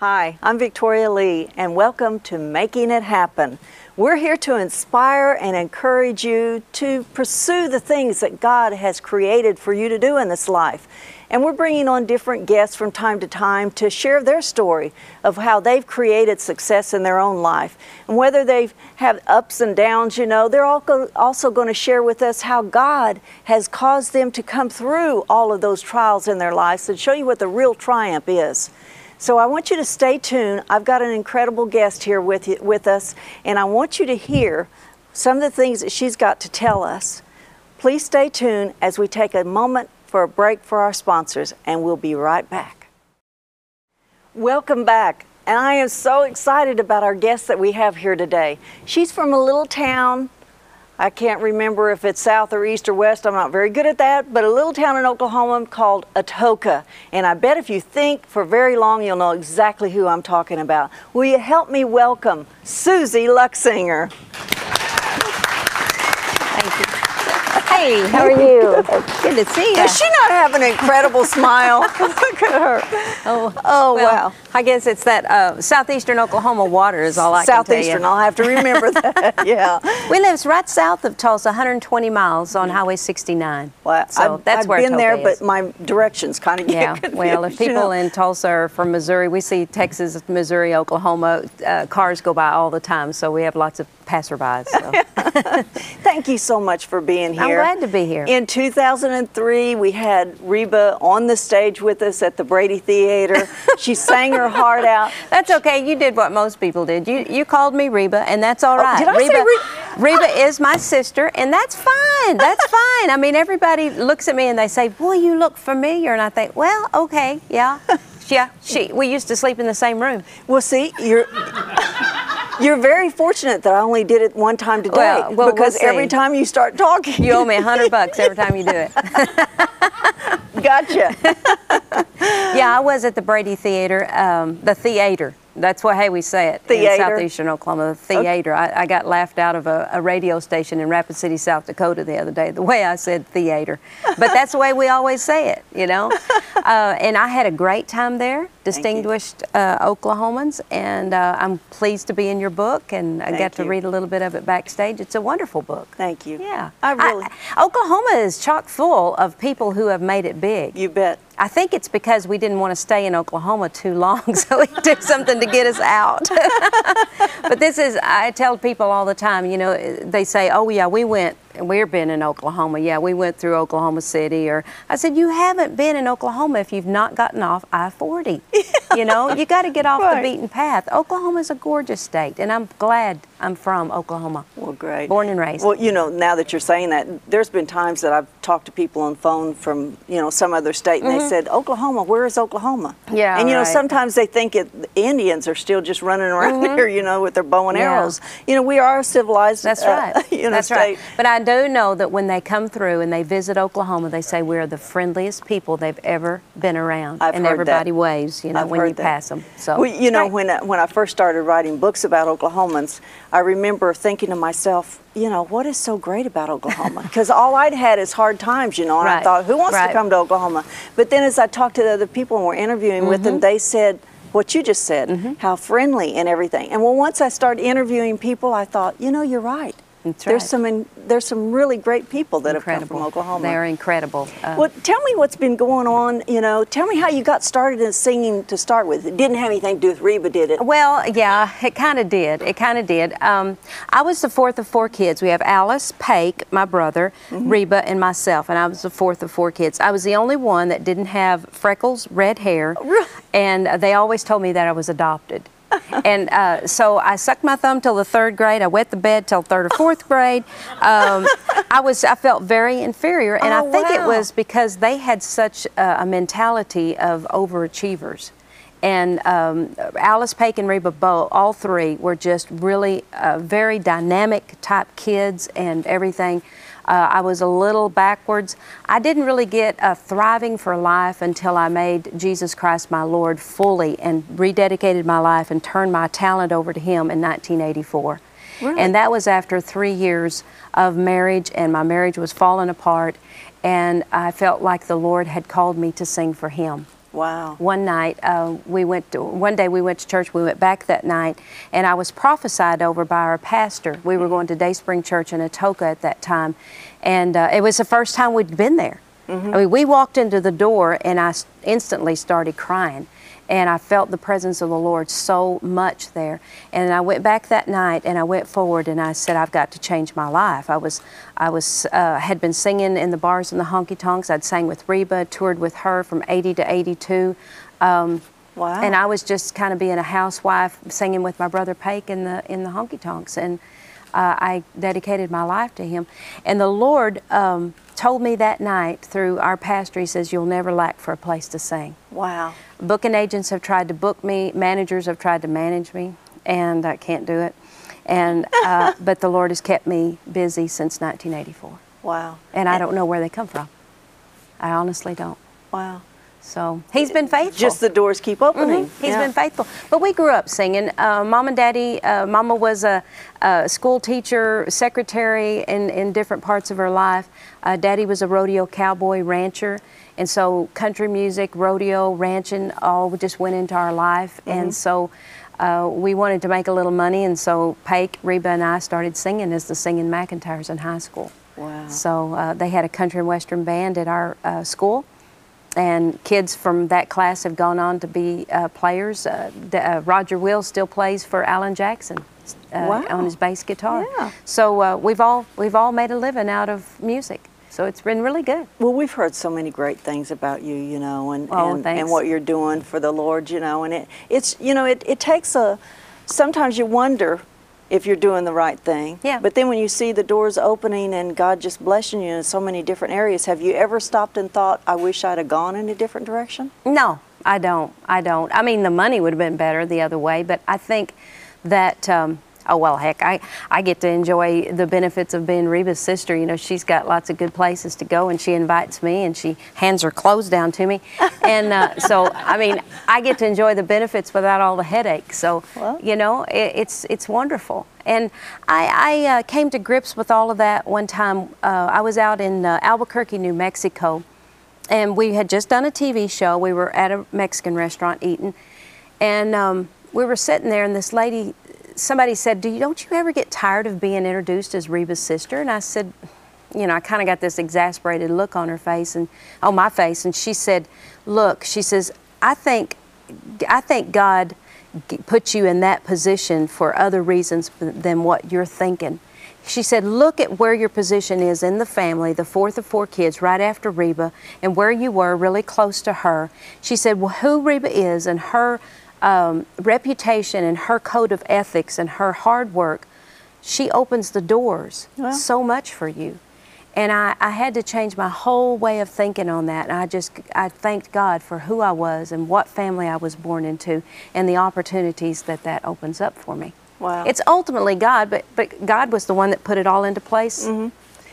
Hi, I'm Victoria Lee, and welcome to Making It Happen. We're here to inspire and encourage you to pursue the things that God has created for you to do in this life. And we're bringing on different guests from time to time to share their story of how they've created success in their own life. And whether they've had ups and downs, you know, they're also going to share with us how God has caused them to come through all of those trials in their lives and show you what the real triumph is. So I want you to stay tuned. I've got an incredible guest here with, you, with us, and I want you to hear some of the things that she's got to tell us. Please stay tuned as we take a moment for a break for our sponsors, and we'll be right back. Welcome back. And I am so excited about our guest that we have here today. She's from a little town I can't remember if it's south or east or west. I'm not very good at that, but a little town in Oklahoma called Atoka. And I bet if you think for very long, you'll know exactly who I'm talking about. Will you help me welcome Susie Luchsinger? Thank you. Hey, how are you? Good to see you. Does she not have an incredible smile? Look at her. Oh, oh well, wow. I guess it's that uh, southeastern Oklahoma water is all I southeastern, can tell you. I'll have to remember that. yeah. We live right south of Tulsa, 120 miles on Highway 69. Well, so I've, that's I've where been there, is. but my directions kind of yeah. Well, if people know? in Tulsa are from Missouri, we see Texas, Missouri, Oklahoma uh, cars go by all the time, so we have lots of passerbys. So. Thank you so much for being here. I'm glad to be here. In 2003, we had Reba on the stage with us at the Brady Theater. she sang her heart out. That's okay. You did what most people did. You you called me Reba, and that's all oh, right. oh. Oh, did I Reba, say Reba? Reba is my sister, and that's fine. That's fine. I mean, everybody looks at me and they say, "Boy, you look familiar," and I think, "Well, okay, yeah." Yeah, she. We used to sleep in the same room. Well, see, you're you're very fortunate that I only did it one time today well, well, because we'll every time you start talking, you owe me a hundred bucks every time you do it. gotcha. yeah, I was at the Brady Theater, um, the theater that's what how we say it theater. in southeastern Oklahoma. The theater. Okay. I, I, got laughed out of a, a, radio station in Rapid City, South Dakota, the other day. The way I said theater, but that's the way we always say it, you know. uh, and I had a great time there, distinguished uh, Oklahomans, and uh, I'm pleased to be in your book, and I got to read a little bit of it backstage. It's a wonderful book. Thank you. Yeah, I really. I, Oklahoma is chock full of people who have made it big. You bet. I think it's because we didn't want to stay in Oklahoma too long, so we did something to get us out. but this is, I tell people all the time, you know, they say, oh, yeah, we went we've been in Oklahoma. Yeah, we went through Oklahoma City. Or I said, you haven't been in Oklahoma if you've not gotten off I-40. you know, you got to get off right. the beaten path. Oklahoma is a gorgeous state, and I'm glad I'm from Oklahoma. Well, great. Born and raised. Well, you know, now that you're saying that, there's been times that I've talked to people on phone from, you know, some other state, and mm-hmm. they said, Oklahoma, where is Oklahoma? Yeah, And, you right. know, sometimes they think it, Indians are still just running around mm-hmm. there, you know, with their bow and yeah. arrows. You know, we are a civilized, That's right. Uh, you know, That's state. right. But I do know that when they come through and they visit Oklahoma, they say we're the friendliest people they've ever been around, I've and everybody that. waves, you know, I've when you that. pass them. So, well, you know, right. when I, when I first started writing books about Oklahomans, I remember thinking to myself, you know, what is so great about Oklahoma? Because all I'd had is hard times, you know, and right. I thought, who wants right. to come to Oklahoma? But then as I talked to the other people and were interviewing mm-hmm. with them, mm-hmm. they said what you just said, mm-hmm. how friendly and everything. And well, once I started interviewing people, I thought, you know, you're right. That's there's some in, there's some really great people that incredible. have come from Oklahoma. They're incredible. Uh, well, tell me what's been going on. You know, tell me how you got started in singing to start with. It didn't have anything to do with Reba, did it? Well, yeah, it kind of did. It kind of did. Um, I was the fourth of four kids. We have Alice, Pake, my brother, mm-hmm. Reba, and myself, and I was the fourth of four kids. I was the only one that didn't have freckles, red hair, and they always told me that I was adopted and uh, so I sucked my thumb till the third grade. I wet the bed till third or fourth grade. Um, I was I felt very inferior, and oh, I think wow. it was because they had such a, a mentality of overachievers. And um, Alice Pake and Reba Bow, all three were just really uh, very dynamic type kids and everything. Uh, I was a little backwards. I didn't really get a thriving for life until I made Jesus Christ my Lord fully and rededicated my life and turned my talent over to Him in 1984. Really? And that was after three years of marriage, and my marriage was falling apart, and I felt like the Lord had called me to sing for Him. Wow. One night, uh, we went. To, one day we went to church. We went back that night, and I was prophesied over by our pastor. We were going to Day Spring Church in Atoka at that time, and uh, it was the first time we'd been there. I mean, we walked into the door, and I instantly started crying, and I felt the presence of the Lord so much there. And I went back that night, and I went forward, and I said, "I've got to change my life." I was, I was, uh, had been singing in the bars and the honky tonks. I'd sang with Reba, toured with her from '80 to '82. Um, Wow. and I was just kind of being a housewife, singing with my brother Pake in the in the honky tonks, and uh, I dedicated my life to him. And the Lord um, told me that night through our pastor, He says, "You'll never lack for a place to sing." Wow. Booking agents have tried to book me, managers have tried to manage me, and I can't do it. And uh, but the Lord has kept me busy since 1984, Wow. and I don't know where they come from. I honestly don't. Wow. So He's been faithful. Just the doors keep opening. Mhm. He's Yeah. been faithful. But we grew up singing. Uh, Mom and Daddy, uh, Mama was a, a school teacher, secretary in, in different parts of her life. Uh, Daddy was a rodeo cowboy rancher. And so country music, rodeo, ranching all just went into our life. Mm-hmm. And so uh, we wanted to make a little money. And so Pake, Reba, and I started singing as the Singing McEntires in high school. Wow. So uh, they had a country and western band at our uh, school, and kids from that class have gone on to be uh, players. Uh, uh, Roger Wills still plays for Alan Jackson uh, Wow. on his bass guitar. Yeah. So uh, we've all we've all made a living out of music. So it's been really good. Well, we've heard so many great things about you, you know, and Oh, and, and what you're doing for the Lord, you know, and it it's you know it, it takes a sometimes you wonder if you're doing the right thing. Yeah. But then when you see the doors opening and God just blessing you in so many different areas, have you ever stopped and thought, I wish I'd have gone in a different direction? No, I don't. I don't. I mean, the money would have been better the other way, but I think that. Um, Oh well, heck, I, I get to enjoy the benefits of being Reba's sister. You know, she's got lots of good places to go, and she invites me, and she hands her clothes down to me, and uh, so I mean, I get to enjoy the benefits without all the headaches. So, Well. you know, it, it's it's wonderful. And I, I uh, came to grips with all of that one time. Uh, I was out in uh, Albuquerque, New Mexico, and we had just done a TV show. We were at a Mexican restaurant eating, and um, we were sitting there, and this lady, somebody said, "Do you don't you ever get tired of being introduced as Reba's sister?" And I said, you know, I kind of got this exasperated look on her face and on my face, and she said, "Look," she says, "I think, I think God." Put you in that position for other reasons than what you're thinking. She said, Look at where your position is in the family, the fourth of four kids, right after Reba, and where you were really close to her. She said, Well, who Reba is and her um, reputation and her code of ethics and her hard work, she opens the doors Well. so much for you. And I, I had to change my whole way of thinking on that. And I just, I thanked God for who I was and what family I was born into and the opportunities that that opens up for me. Wow. It's ultimately God, but, but God was the one that put it all into place.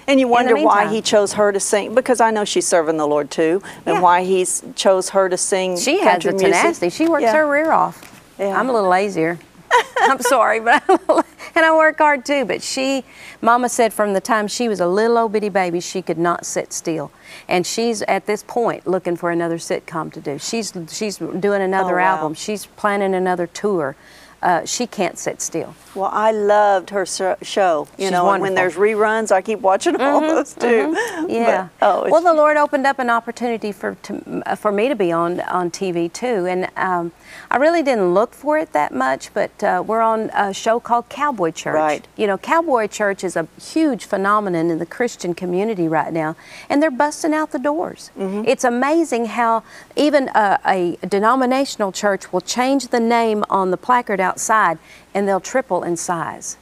And you wonder why he chose her to sing because I know she's serving the Lord too, and Yeah. why he chose her to sing. She has the music. tenacity. She works Yeah. her rear off. Yeah. I'm a little lazier. I'm sorry, but I'm a little- and I work hard too. But she, Mama said from the time she was a little old bitty baby, she could not sit still, and she's at this point looking for another sitcom to do. She's she's doing another Oh, wow. album. She's planning another tour. Uh, she can't sit still. Well, I loved her sho- show. You She's know, and when there's reruns, I keep watching all those too. Yeah. But, oh, well, the Lord opened up an opportunity for to, for me to be on on TV too, and um, I really didn't look for it that much. But uh, we're on a show called Cowboy Church. Right. You know, Cowboy Church is a huge phenomenon in the Christian community right now, and they're busting out the doors. Mm-hmm. It's amazing how even a, a denominational church will change the name on the placard outside, and they'll triple in size.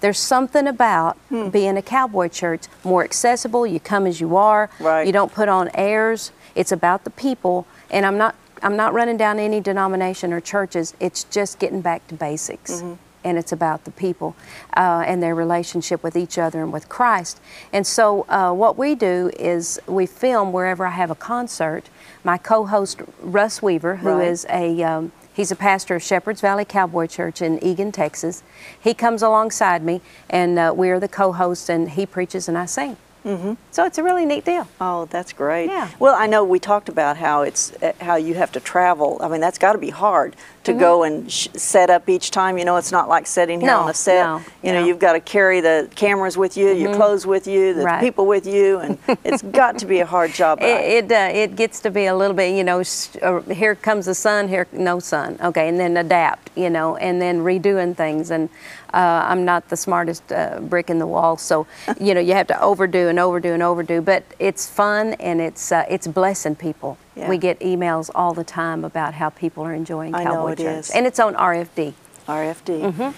There's something about Hmm. being a cowboy church more accessible. You come as you are. Right. You don't put on airs. It's about the people. And I'm not I'm not running down any denomination or churches. It's just getting back to basics. Mm-hmm. And it's about the people uh, and their relationship with each other and with Christ. And so, uh, what we do is we film wherever I have a concert. My co host, Russ Weaver, who Right. is a um, He's a pastor of Shepherd's Valley Cowboy Church in Egan, Texas. He comes alongside me, and uh, we are the co-hosts, and he preaches and I sing. Mm-hmm. So it's a really neat deal. Oh, that's great. Yeah. Well, I know we talked about how it's uh, how you have to travel. I mean, that's got to be hard to go and sh- set up each time. You know, it's not like setting here Mm-hmm. No, on a set. no, you know, no. you've got to carry the cameras with you, your clothes with you, the Right. people with you, and it's got to be a hard job. It it, uh, it gets to be a little bit, you know. Uh, here comes the sun, here no sun, okay, and then adapt, you know, and then redoing things. And uh, I'm not the smartest uh, brick in the wall, so you know you have to overdo and overdo and overdo. But it's fun and it's uh, it's blessing people. Yeah. We get emails all the time about how people are enjoying I Cowboy Church, is. and it's on RFD. RFD. Mm-hmm.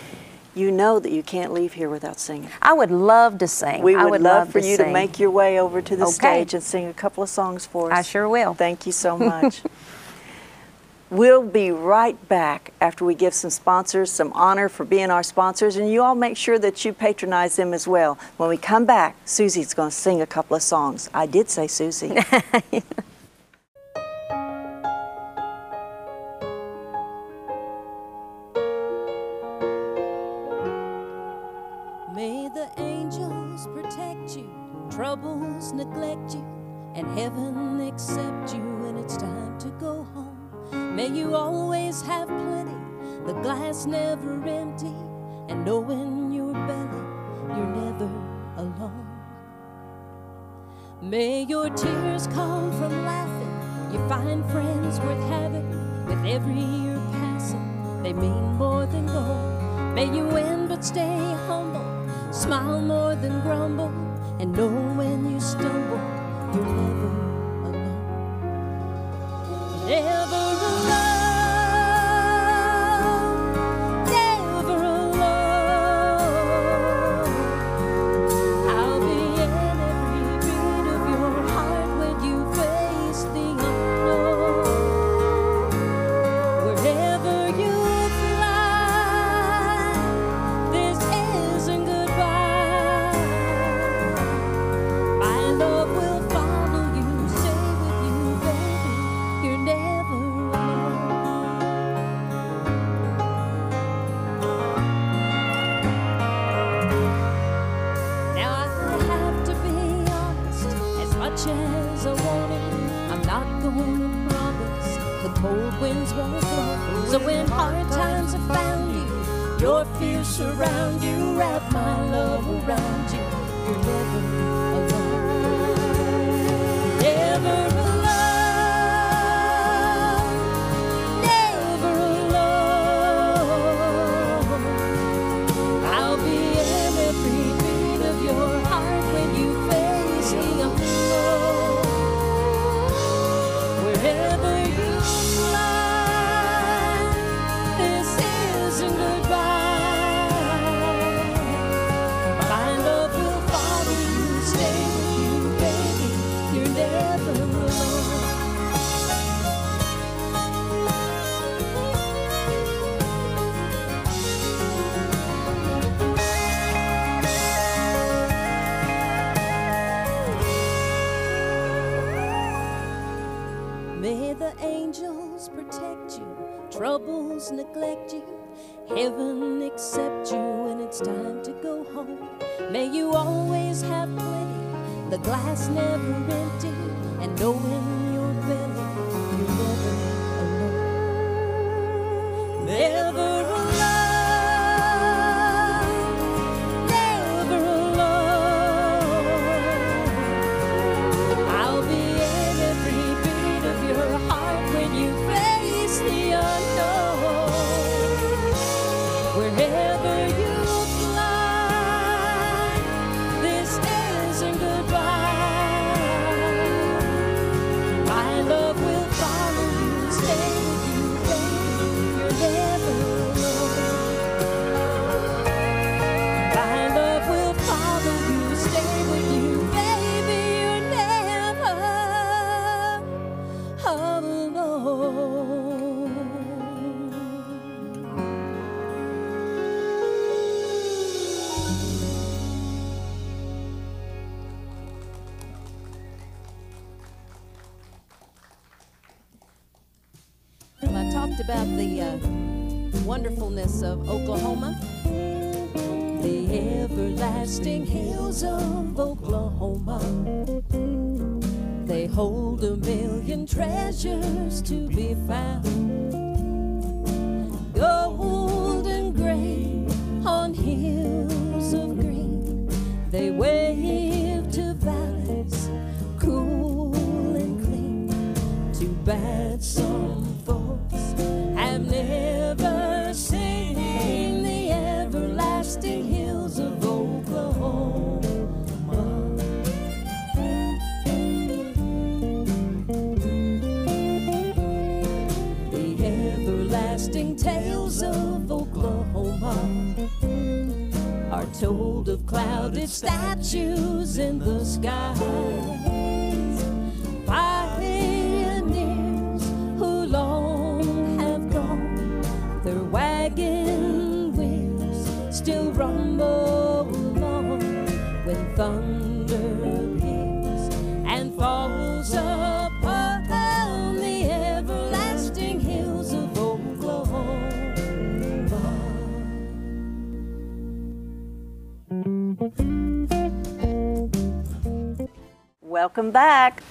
You know that you can't leave here without singing. I would love to sing. We I would, would love, for you to make your way over to the Okay. stage and sing a couple of songs for us. I sure will. Thank you so much. we'll be right back after we give some sponsors some honor for being our sponsors, and you all make sure that you patronize them as well. When we come back, Susie's going to sing a couple of songs. I did say Susie. May the angels protect you, troubles neglect you, and heaven accept you when it's time to go home. May you always have plenty, the glass never empty, and know in your belly you're never alone. May your tears come from laughing, you find friends worth having, with every year passing, they mean more than gold. May you win but stay humble, smile more than grumble, and know when you stumble, you're never. Never alone, always have plenty, the glass never empty, and know in your belly you're never alone. Never talked about the uh, wonderfulness of Oklahoma, the everlasting hills of Oklahoma. They hold a million treasures to be found. Gold and gray on hills of green. They wave to valleys cool and clean. Too bad some folks have never seen the everlasting hills of Oklahoma. The everlasting tales of Oklahoma are told of clouded statues in the skies. Welcome back.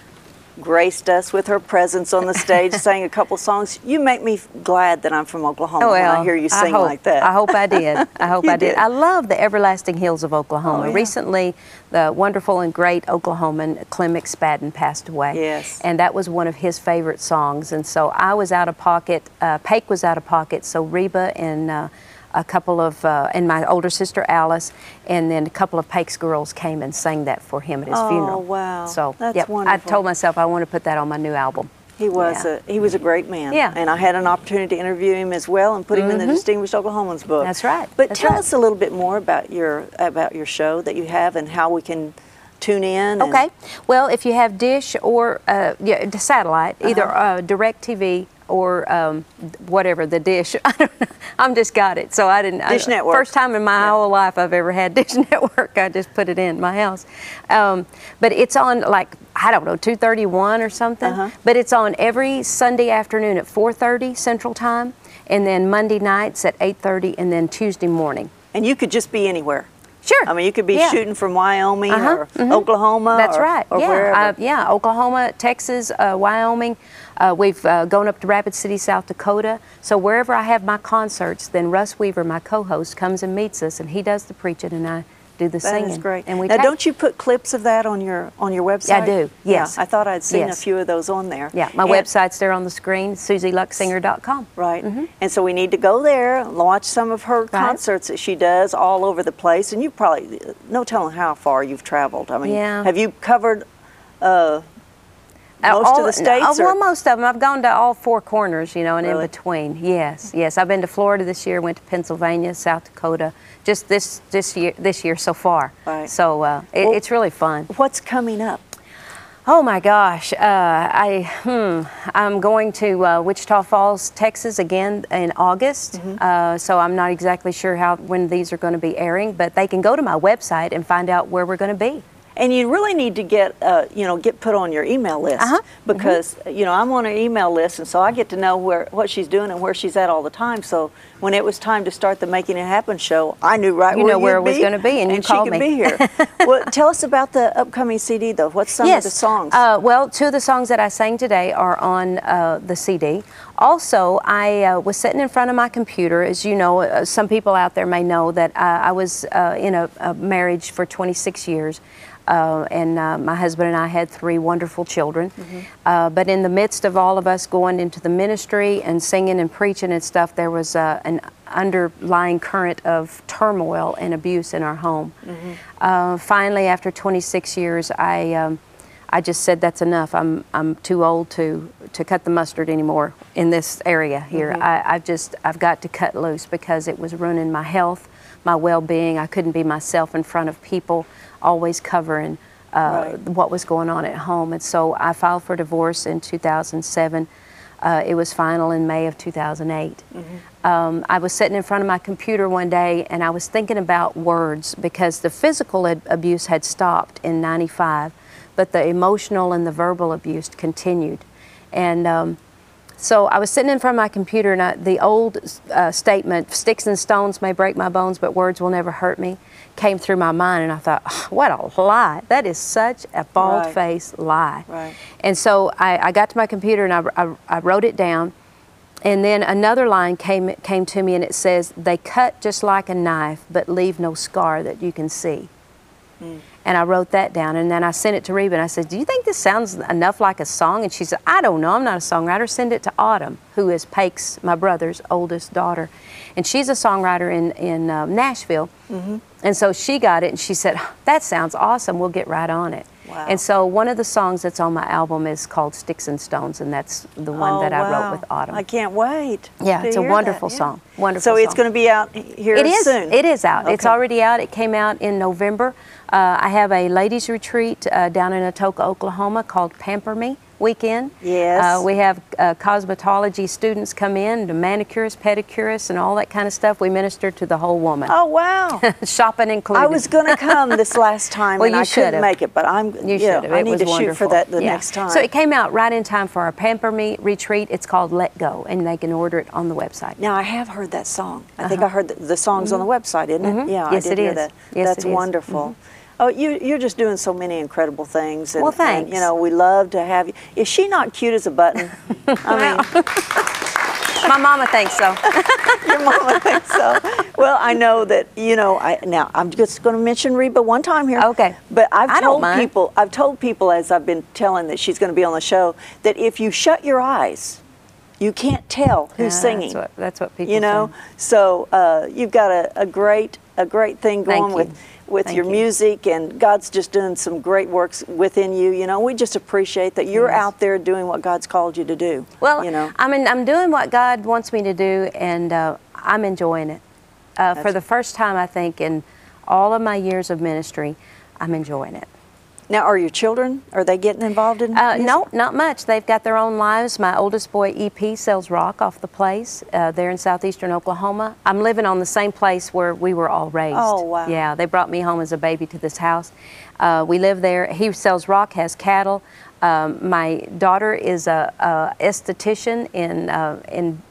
Graced us with her presence on the stage, sang a couple songs. You make me glad that I'm from Oklahoma Oh when I hear you sing hope, like that. I hope I did. I hope I did. did. I love the everlasting hills of Oklahoma. Oh, yeah. Recently, the wonderful and great Oklahoman Clem McSpadden passed away. Yes. And that was one of his favorite songs. And so I was out of pocket. Uh, Pake was out of pocket. So Reba and uh, a couple of, uh, and my older sister Alice, and then a couple of Pake's girls came and sang that for him at his Oh, funeral. Oh, wow. So That's yep, I wonderful. told myself I want to put that on my new album. He was Yeah. a he was a great man. Yeah. And I had an opportunity to interview him as well and put him in the Distinguished Oklahomans book. That's right. But That's tell right. us a little bit more about your about your show that you have and how we can tune in. Okay. Well, if you have Dish or uh, yeah, the satellite, either Uh-huh. uh, Direct TV or um, whatever the Dish. I don't know. I'm just got it, so I didn't. I- Dish Network. First time in my Yeah. whole life I've ever had Dish Network. I just put it in my house, um, but it's on like I don't know 2:31 or something. Uh-huh. But it's on every Sunday afternoon at 4:30 Central Time, and then Monday nights at 8:30, and then Tuesday morning. And you could just be anywhere. Sure. I mean, you could be Yeah. shooting from Wyoming Uh-huh, or mhm. Oklahoma. That's or, right. Or yeah, wherever. Uh, yeah, Oklahoma, Texas, uh, Wyoming. Uh, we've uh, gone up to Rapid City, South Dakota. So wherever I have my concerts, then Russ Weaver, my co-host, comes and meets us, and he does the preaching, and I do the That singing. is great. And we now, don't you put clips of that on your on your website? I do, yes. Yeah, I thought I'd seen Yes. a few of those on there. Yeah, my And- website's there on the screen, SusieLuchsinger.com. Right. And so we need to go there watch some of her concerts that she does all over the place. And you probably, no telling how far you've traveled. I mean, Yeah. have you covered uh, Uh, most all- of the states? Uh, well, or- most of them. I've gone to all four corners, you know, and Really? in between. Yes, yes. I've been to Florida this year. Went to Pennsylvania, South Dakota. Just this this year this year so far. Right. So uh, it, Well- it's really fun. What's coming up? Oh my gosh, uh, I hmm, I'm going to uh, Wichita Falls, Texas again in August. Mm-hmm. Uh, so I'm not exactly sure how when these are going to be airing, but they can go to my website and find out where we're going to be. And you really need to get, uh, you know, get put on your email list Uh-huh. because, you know, I'm on her email list, and so I get to know where what she's doing and where she's at all the time. So when it was time to start the Making It Happen show, I knew right You where know where it was gonna be, and you she could me. be here. well, tell us about the upcoming CD, though. What's some of the songs? Uh, well, two of the songs that I sang today are on uh, the CD. Also, I uh, was sitting in front of my computer. As you know, uh, some people out there may know that uh, I was uh, in a, a marriage for 26 years. Uh, and uh, my husband and I had three wonderful children. Uh, but in the midst of all of us going into the ministry and singing and preaching and stuff, there was uh, an underlying current of turmoil and abuse in our home. Uh, finally, after 26 years, I um, I just said that's enough. I'm I'm too old to to cut the mustard anymore in this area here. I, I've just I've got to cut loose because it was ruining my health, my well-being. I couldn't be myself in front of people, always covering uh, Right. what was going on at home. And so I filed for divorce in 2007. Uh, it was final in May of 2008. Um, I was sitting in front of my computer one day and I was thinking about words because the physical ad- abuse had stopped in 95, but the emotional and the verbal abuse continued. And um, So I was sitting in front of my computer, and I, the old uh, statement, "Sticks and stones may break my bones, but words will never hurt me," came through my mind, and I thought, "Oh, "What a lie! That is such a bald-faced lie." Right. And so I, I got to my computer and I, I, I wrote it down. And then another line came came to me, and it says, "They cut just like a knife, but leave no scar that you can see." And I wrote that down, and then I sent it to Reba, and I said, "Do you think this sounds enough like a song?" And she said, "I don't know. I'm not a songwriter. Send it to Autumn, who is Pake's, my brother's oldest daughter, and she's a songwriter in in um, Nashville. And so she got it, and she said, "That sounds awesome. We'll get right on it." Wow. And so one of the songs that's on my album is called "Sticks and Stones," and that's the one Oh, that I wow. wrote with Autumn. I can't wait. Yeah, it's a wonderful that, yeah. song. Wonderful So it's going to be out here It is. soon. It is out. It's already out. It came out in November. Uh, I have a ladies' retreat uh, down in Atoka, Oklahoma called Pamper Me Weekend. Yes. Uh, we have uh, cosmetology students come in, the manicurists, pedicurists, and all that kind of stuff. We minister to the whole woman. Oh wow! Shopping included. I was going to come this last time, Well, and you I couldn't should've. make it, but I'm. You yeah, should have. I It need to shoot for that the Yeah. next time. So it came out right in time for our Pamper Me retreat. It's called Let Go, and they can order it on the website. Now I have heard that song. I think I heard the, the songs on the website, isn't it? Mhm. Yeah, Yes, I did it hear is. that. Yes, That's it is. wonderful. Oh, you you're just doing so many incredible things. And, Well, and, thanks. you know, we love to have you. Is she not cute as a button? I mean, My mama thinks so. your mama thinks so. Well, I know that you know. I now I'm just going to mention Reba one time here. Okay. But I've I told people. I've told people as I've been telling that she's going to be on the show that if you shut your eyes, you can't tell who's Yeah, singing. That's what, that's what people you know say. so uh, you've got a, a great a great thing going with with Thank your you. music and god's just doing some great works within you you know we just appreciate that you're Yes. out there doing what god's called you to do Well, you know I mean, I'm doing what God wants me to do, and uh, I'm enjoying it. Uh, for the first time, I think, in all of my years of ministry, I'm enjoying it. Now are your children are they getting involved in Uh, no, not much. They've got their own lives. My oldest boy, EP, sells rock off the place. Uh, they're in southeastern Oklahoma. I'm living on the same place where we were all raised. Oh, wow. Yeah, they brought me home as a baby to this house. Uh, we live there. He sells rock, has cattle. Um, my daughter is a, a esthetician in uh, in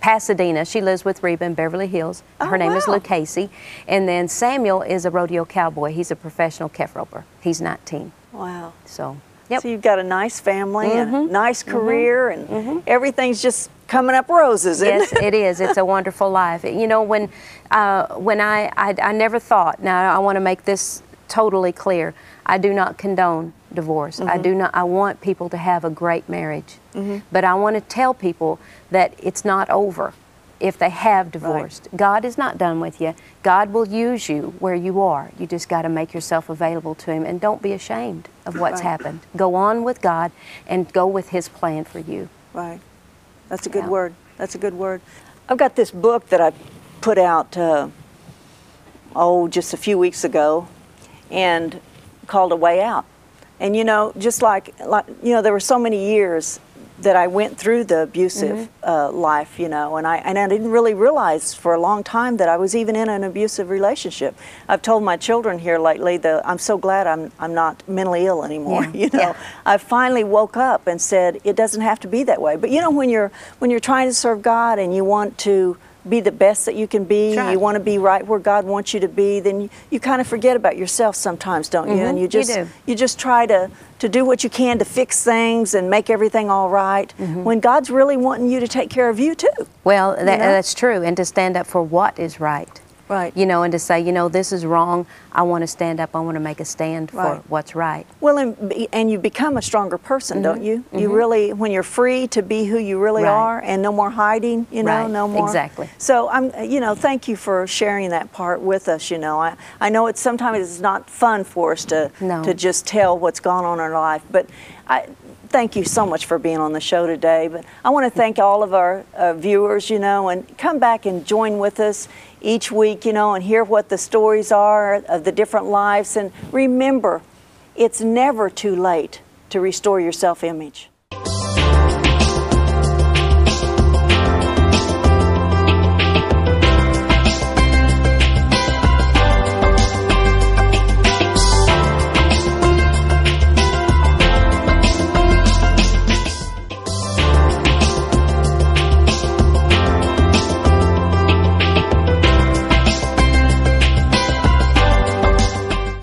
Pasadena. She lives with Reba in Beverly Hills. Her Oh, name is wow. Lou Casey. And then Samuel is a rodeo cowboy. He's a professional calf roper. He's 19. wow So, yep. so you've got a nice family and a Mhm. nice career and everything's just coming up roses yes, it? it is. It's a wonderful life. You know, when uh, when I, I I never thought. Now I want to make this totally clear. I do not condone divorce. I Mm-hmm. do not. I want people to have a great marriage, but I want to tell people that it's not over. If they have divorced, God is not done with you. God will use you where you are. You just got to make yourself available to Him and don't be ashamed of what's Right. happened. Go on with God and go with His plan for you. Right. That's a good Yeah. word. That's a good word. I've got this book that I put out, uh, oh, just a few weeks ago, and called A Way Out. And you know, just like, like you know, there were so many years that I went through the abusive uh, life, you know, and I and I didn't really realize for a long time that I was even in an abusive relationship. I've told my children here lately that I'm so glad I'm I'm not mentally ill anymore. Yeah, You know, yeah. I finally woke up and said it doesn't have to be that way. But you know, when you're when you're trying to serve God and you want to be the best that you can be, Sure. you want to be right where God wants you to be, then you, you kind of forget about yourself sometimes, don't you? Mhm, And you you just do. you just try to to do what you can to fix things and make everything all right, Mm-hmm. when God's really wanting you to take care of you too. Well, that, know? that's true, and to stand up for what is right. Right. You know, and to say, you know, this is wrong. I want to stand up. I want to make a stand for what's right. Well, and, and you become a stronger person, don't you? You really, when you're free to be who you really Mm-hmm. Right. are, and no more hiding, you know, Right. no more. Exactly. So I'm, you know, thank you for sharing that part with us. You know, I, I know it's sometimes it's not fun for us to No. to just tell what's gone on in our life, but I. Thank you so much for being on the show today. But I want to thank all of our uh, viewers, you know, and come back and join with us each week, you know, and hear what the stories are of the different lives. And remember, it's never too late to restore your self image.